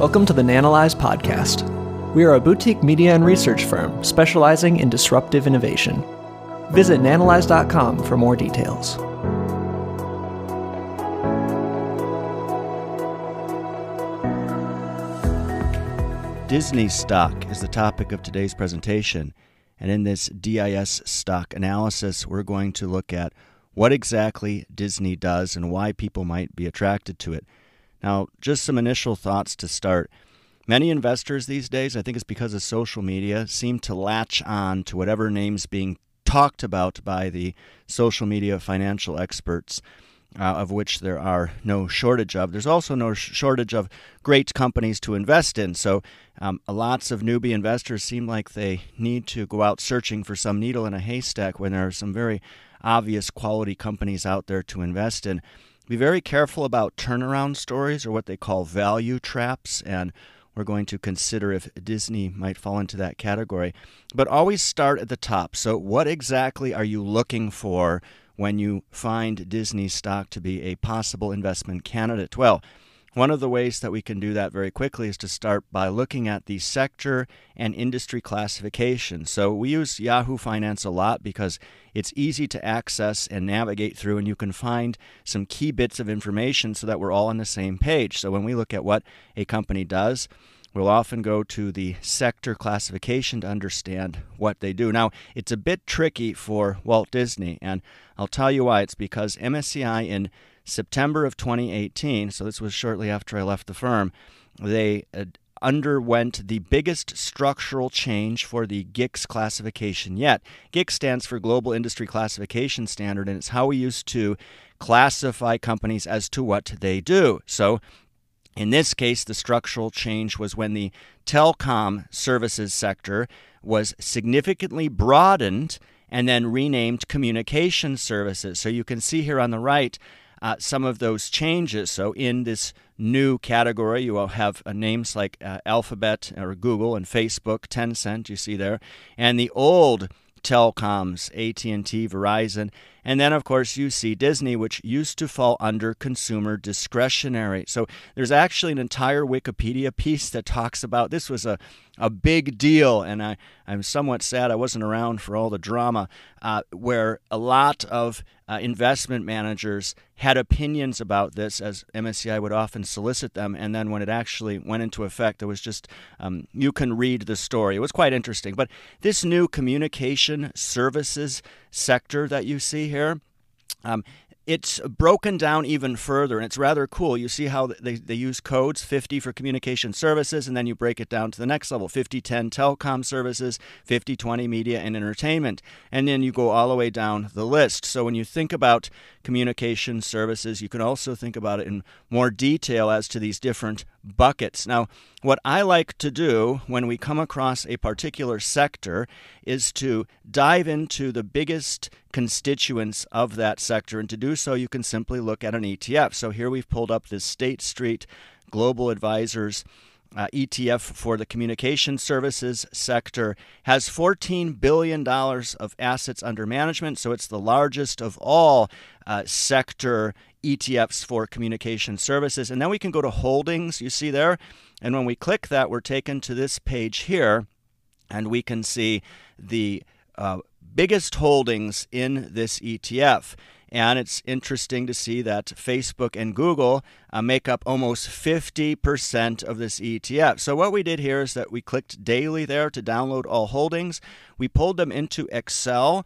Welcome to the Nanalyze podcast. We are a boutique media and research firm specializing in disruptive innovation. Visit nanalyze.com for more details. Disney stock is the topic of today's presentation. And in this DIS stock analysis, we're going to look at what exactly Disney does and why people might be attracted to it. Now, just some initial thoughts to start. Many investors these days, I think it's because of social media, seem to latch on to whatever name's being talked about by the social media financial experts. Uh, of which there are no shortage of. There's also no sh- shortage of great companies to invest in. So, um, lots of newbie investors seem like they need to go out searching for some needle in a haystack when there are some very obvious quality companies out there to invest in. Be very careful about turnaround stories or what they call value traps, and we're going to consider if Disney might fall into that category. But always start at the top. So, what exactly are you looking for when you find Disney stock to be a possible investment candidate? Well, one of the ways that we can do that very quickly is to start by looking at the sector and industry classification. So we use Yahoo Finance a lot because it's easy to access and navigate through, and you can find some key bits of information so that we're all on the same page. So when we look at what a company does, We'll often go to the sector classification to understand what they do. Now, it's a bit tricky for Walt Disney, and I'll tell you why. It's because MSCI in September of 2018, so this was shortly after I left the firm, they underwent the biggest structural change for the GICS classification yet. GICS stands for Global Industry Classification Standard, and it's how we used to classify companies as to what they do. So, in this case, the structural change was when the telecom services sector was significantly broadened and then renamed communication services. So you can see here on the right uh, some of those changes. So in this new category, you will have uh, names like uh, Alphabet or Google and Facebook, Tencent, you see there, and the old telecoms, AT&T, Verizon, and then, of course, you see Disney, which used to fall under consumer discretionary. So there's actually an entire Wikipedia piece that talks about this was a, a big deal. And I, I'm somewhat sad I wasn't around for all the drama, uh, where a lot of uh, investment managers had opinions about this, as MSCI would often solicit them. And then when it actually went into effect, it was just, um, you can read the story. It was quite interesting. But this new communication services sector that you see here. Um, it's broken down even further, and it's rather cool. You see how they, they use codes 50 for communication services, and then you break it down to the next level 50 10 telecom services, 50 20 media and entertainment. And then you go all the way down the list. So when you think about communication services, you can also think about it in more detail as to these different buckets. Now, what I like to do when we come across a particular sector is to dive into the biggest constituents of that sector. And to do so, you can simply look at an ETF. So here we've pulled up this State Street Global Advisors. Uh, ETF for the communication services sector has $14 billion of assets under management, so it's the largest of all uh, sector ETFs for communication services. And then we can go to holdings, you see there. And when we click that, we're taken to this page here, and we can see the uh, biggest holdings in this ETF. And it's interesting to see that Facebook and Google uh, make up almost 50% of this ETF. So, what we did here is that we clicked daily there to download all holdings. We pulled them into Excel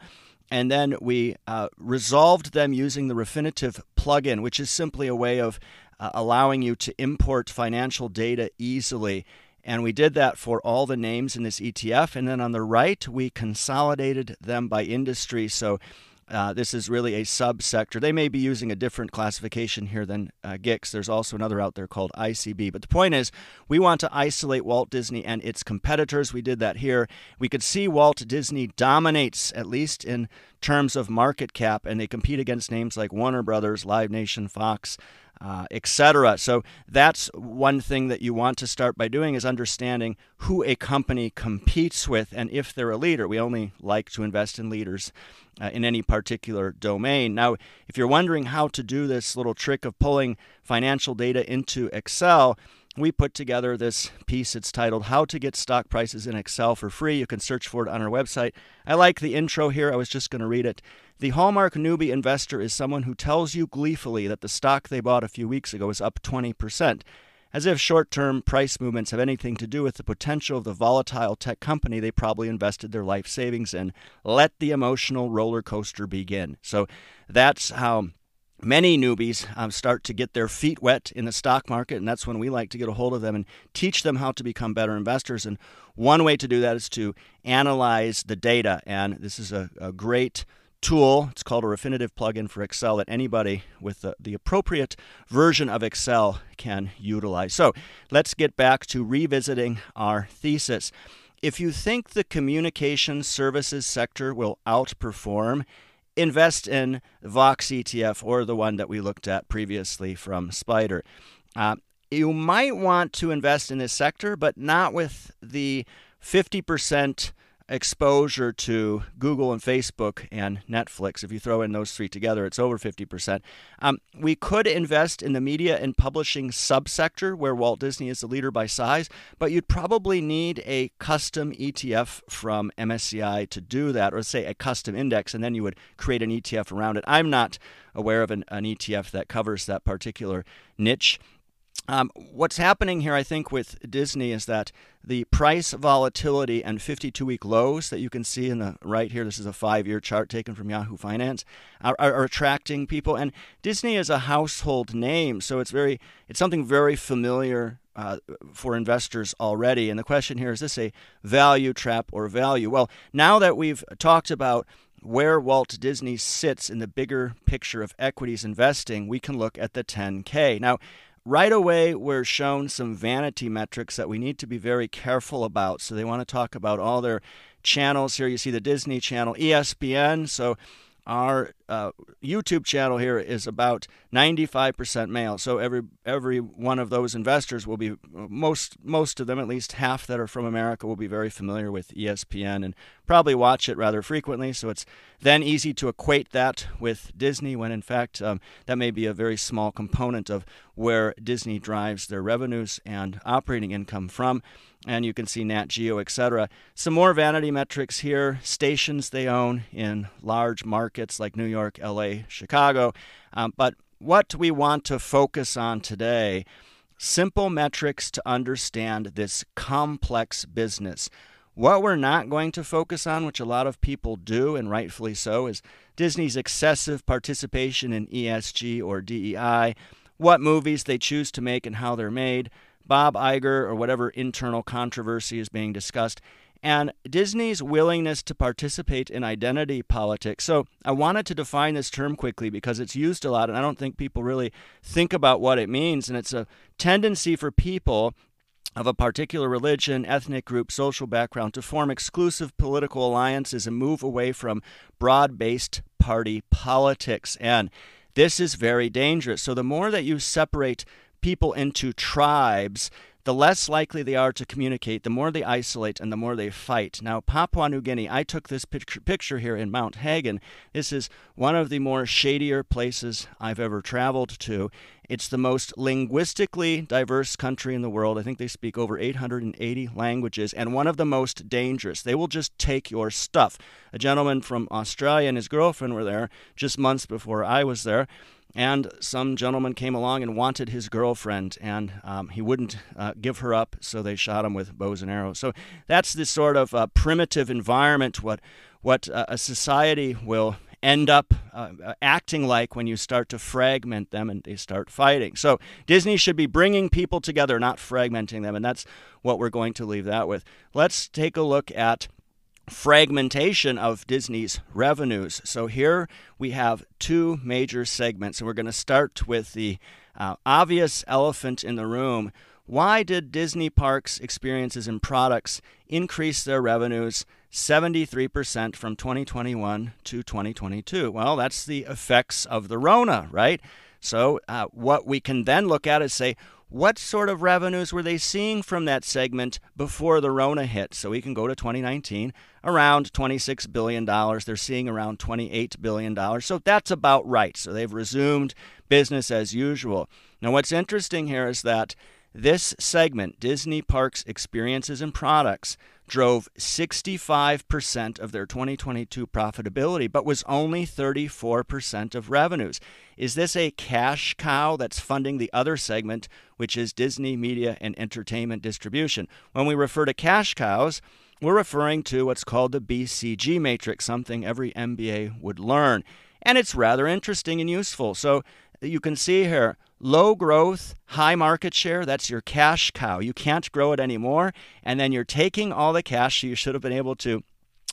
and then we uh, resolved them using the Refinitiv plugin, which is simply a way of uh, allowing you to import financial data easily. And we did that for all the names in this ETF. And then on the right, we consolidated them by industry. So uh, this is really a subsector. They may be using a different classification here than uh, GICS. There's also another out there called ICB. But the point is, we want to isolate Walt Disney and its competitors. We did that here. We could see Walt Disney dominates, at least in terms of market cap, and they compete against names like Warner Brothers, Live Nation, Fox, uh, etc. So that's one thing that you want to start by doing is understanding who a company competes with and if they're a leader. We only like to invest in leaders uh, in any particular domain. Now, if you're wondering how to do this little trick of pulling financial data into Excel, we put together this piece. It's titled How to Get Stock Prices in Excel for Free. You can search for it on our website. I like the intro here. I was just going to read it. The Hallmark newbie investor is someone who tells you gleefully that the stock they bought a few weeks ago is up 20%, as if short term price movements have anything to do with the potential of the volatile tech company they probably invested their life savings in. Let the emotional roller coaster begin. So that's how many newbies um, start to get their feet wet in the stock market, and that's when we like to get a hold of them and teach them how to become better investors. And one way to do that is to analyze the data, and this is a, a great tool. It's called a Refinitiv plugin for Excel that anybody with the, the appropriate version of Excel can utilize. So let's get back to revisiting our thesis. If you think the communication services sector will outperform, invest in Vox ETF or the one that we looked at previously from SPDR. Uh, you might want to invest in this sector, but not with the 50% exposure to Google and Facebook and Netflix. If you throw in those three together, it's over 50%. Um, we could invest in the media and publishing subsector where Walt Disney is the leader by size, but you'd probably need a custom ETF from MSCI to do that, or say a custom index, and then you would create an ETF around it. I'm not aware of an, an ETF that covers that particular niche. Um, what's happening here, I think, with Disney is that the price volatility and 52 week lows that you can see in the right here, this is a five year chart taken from Yahoo Finance, are, are, are, attracting people. And Disney is a household name, so it's very it's something very familiar uh, for investors already. And the question here is this a value trap or value? Well, now that we've talked about where Walt Disney sits in the bigger picture of equities investing, we can look at the 10K. Now, right away we're shown some vanity metrics that we need to be very careful about. So they want to talk about all their channels here. You see the Disney Channel, ESPN. So our uh, YouTube channel here is about 95% male. So every every one of those investors will be most most of them, at least half that are from America, will be very familiar with ESPN and probably watch it rather frequently. So it's then easy to equate that with Disney when in fact um, that may be a very small component of where Disney drives their revenues and operating income from and you can see Nat Geo, etc. Some more vanity metrics here stations they own in large markets like New York, LA, Chicago. Um, but what we want to focus on today simple metrics to understand this complex business. What we're not going to focus on, which a lot of people do, and rightfully so, is Disney's excessive participation in ESG or DEI, what movies they choose to make and how they're made, Bob Iger or whatever internal controversy is being discussed, and Disney's willingness to participate in identity politics. So I wanted to define this term quickly because it's used a lot, and I don't think people really think about what it means. And it's a tendency for people of a particular religion, ethnic group, social background to form exclusive political alliances and move away from broad based party politics. And this is very dangerous. So the more that you separate people into tribes, the less likely they are to communicate, the more they isolate, and the more they fight. Now, Papua New Guinea, I took this picture, here in Mount Hagen. This is one of the more shadier places I've ever traveled to. It's the most linguistically diverse country in the world. I think they speak over 880 languages, and one of the most dangerous. They will just take your stuff. A gentleman from Australia and his girlfriend were there just months before I was there and some gentleman came along and wanted his girlfriend, and um, he wouldn't uh, give her up, so they shot him with bows and arrows. So that's this sort of uh, primitive environment, what what uh, a society will end up uh, uh, acting like when you start to fragment them and they start fighting. So Disney should be bringing people together, not fragmenting them, and that's what we're going to leave that with. Let's take a look at fragmentation of Disney's revenues. So here we have two major segments, and we're going to start with the uh, obvious elephant in the room. Why did Disney Parks experiences and products increase their revenues 73% from 2021 to 2022? Well, that's the effects of the Rona, right? So, uh, what we can then look at is say, what sort of revenues were they seeing from that segment before the Rona hit? So we can go to 2019, around $26 billion. They're seeing around $28 billion. So that's about right. So they've resumed business as usual. Now, what's interesting here is that This segment, Disney Parks Experiences and Products, drove 65% of their 2022 profitability, but was only 34% of revenues. Is this a cash cow that's funding the other segment, which is Disney Media and Entertainment Distribution? When we refer to cash cows, we're referring to what's called the BCG matrix, something every MBA would learn. And it's rather interesting and useful. So you can see here low growth, high market share, that's your cash cow. You can't grow it anymore. And then you're taking all the cash so you should have been able to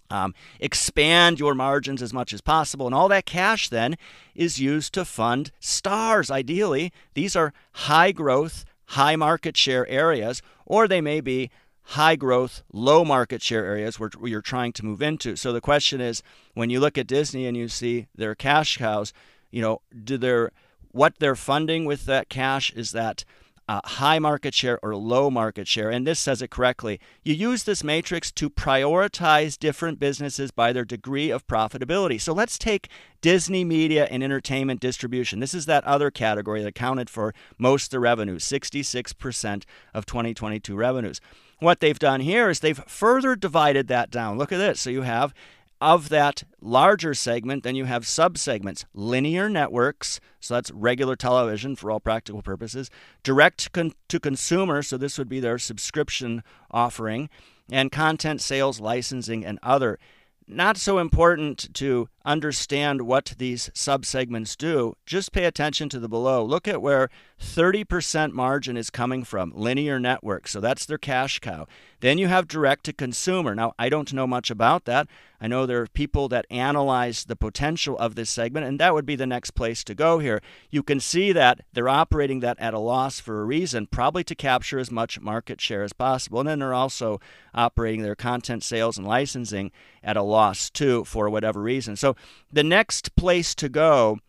um, expand your margins as much as possible. And all that cash then is used to fund stars. Ideally, these are high growth, high market share areas, or they may be high growth, low market share areas where, where you're trying to move into. So the question is when you look at Disney and you see their cash cows, you know, do their what they're funding with that cash is that uh, high market share or low market share. And this says it correctly. You use this matrix to prioritize different businesses by their degree of profitability. So let's take Disney Media and Entertainment Distribution. This is that other category that accounted for most of the revenue, 66% of 2022 revenues. What they've done here is they've further divided that down. Look at this. So you have of that larger segment, then you have subsegments linear networks, so that's regular television for all practical purposes, direct con- to consumer, so this would be their subscription offering, and content sales, licensing, and other. Not so important to understand what these subsegments do. Just pay attention to the below. Look at where 30% margin is coming from linear networks. So that's their cash cow. Then you have direct to consumer. Now, I don't know much about that. I know there are people that analyze the potential of this segment, and that would be the next place to go here. You can see that they're operating that at a loss for a reason, probably to capture as much market share as possible. And then they're also operating their content sales and licensing at a loss too for whatever reason. So the next place to go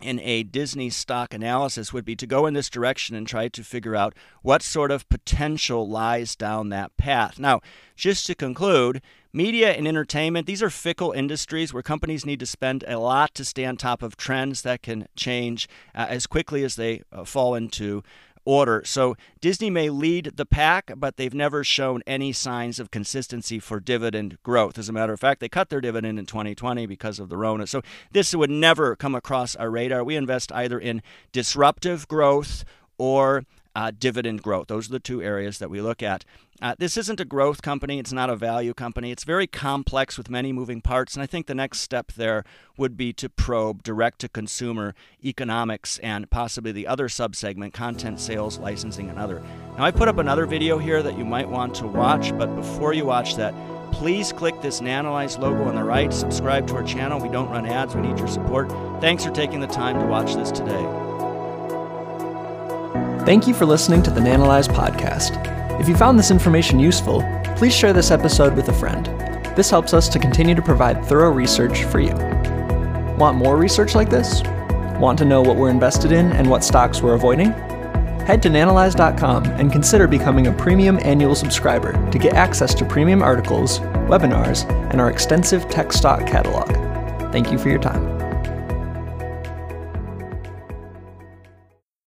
in a Disney stock analysis would be to go in this direction and try to figure out what sort of potential lies down that path. Now, just to conclude, media and entertainment, these are fickle industries where companies need to spend a lot to stay on top of trends that can change uh, as quickly as they uh, fall into order. So Disney may lead the pack, but they've never shown any signs of consistency for dividend growth. As a matter of fact, they cut their dividend in 2020 because of the Rona. So this would never come across our radar. We invest either in disruptive growth or uh, dividend growth. Those are the two areas that we look at. Uh, this isn't a growth company, it's not a value company. It's very complex with many moving parts, and I think the next step there would be to probe direct to consumer economics and possibly the other subsegment content sales, licensing, and other. Now, I put up another video here that you might want to watch, but before you watch that, please click this Nanalyze logo on the right, subscribe to our channel. We don't run ads, we need your support. Thanks for taking the time to watch this today. Thank you for listening to the Nanalyze podcast. If you found this information useful, please share this episode with a friend. This helps us to continue to provide thorough research for you. Want more research like this? Want to know what we're invested in and what stocks we're avoiding? Head to nanalyze.com and consider becoming a premium annual subscriber to get access to premium articles, webinars, and our extensive tech stock catalog. Thank you for your time.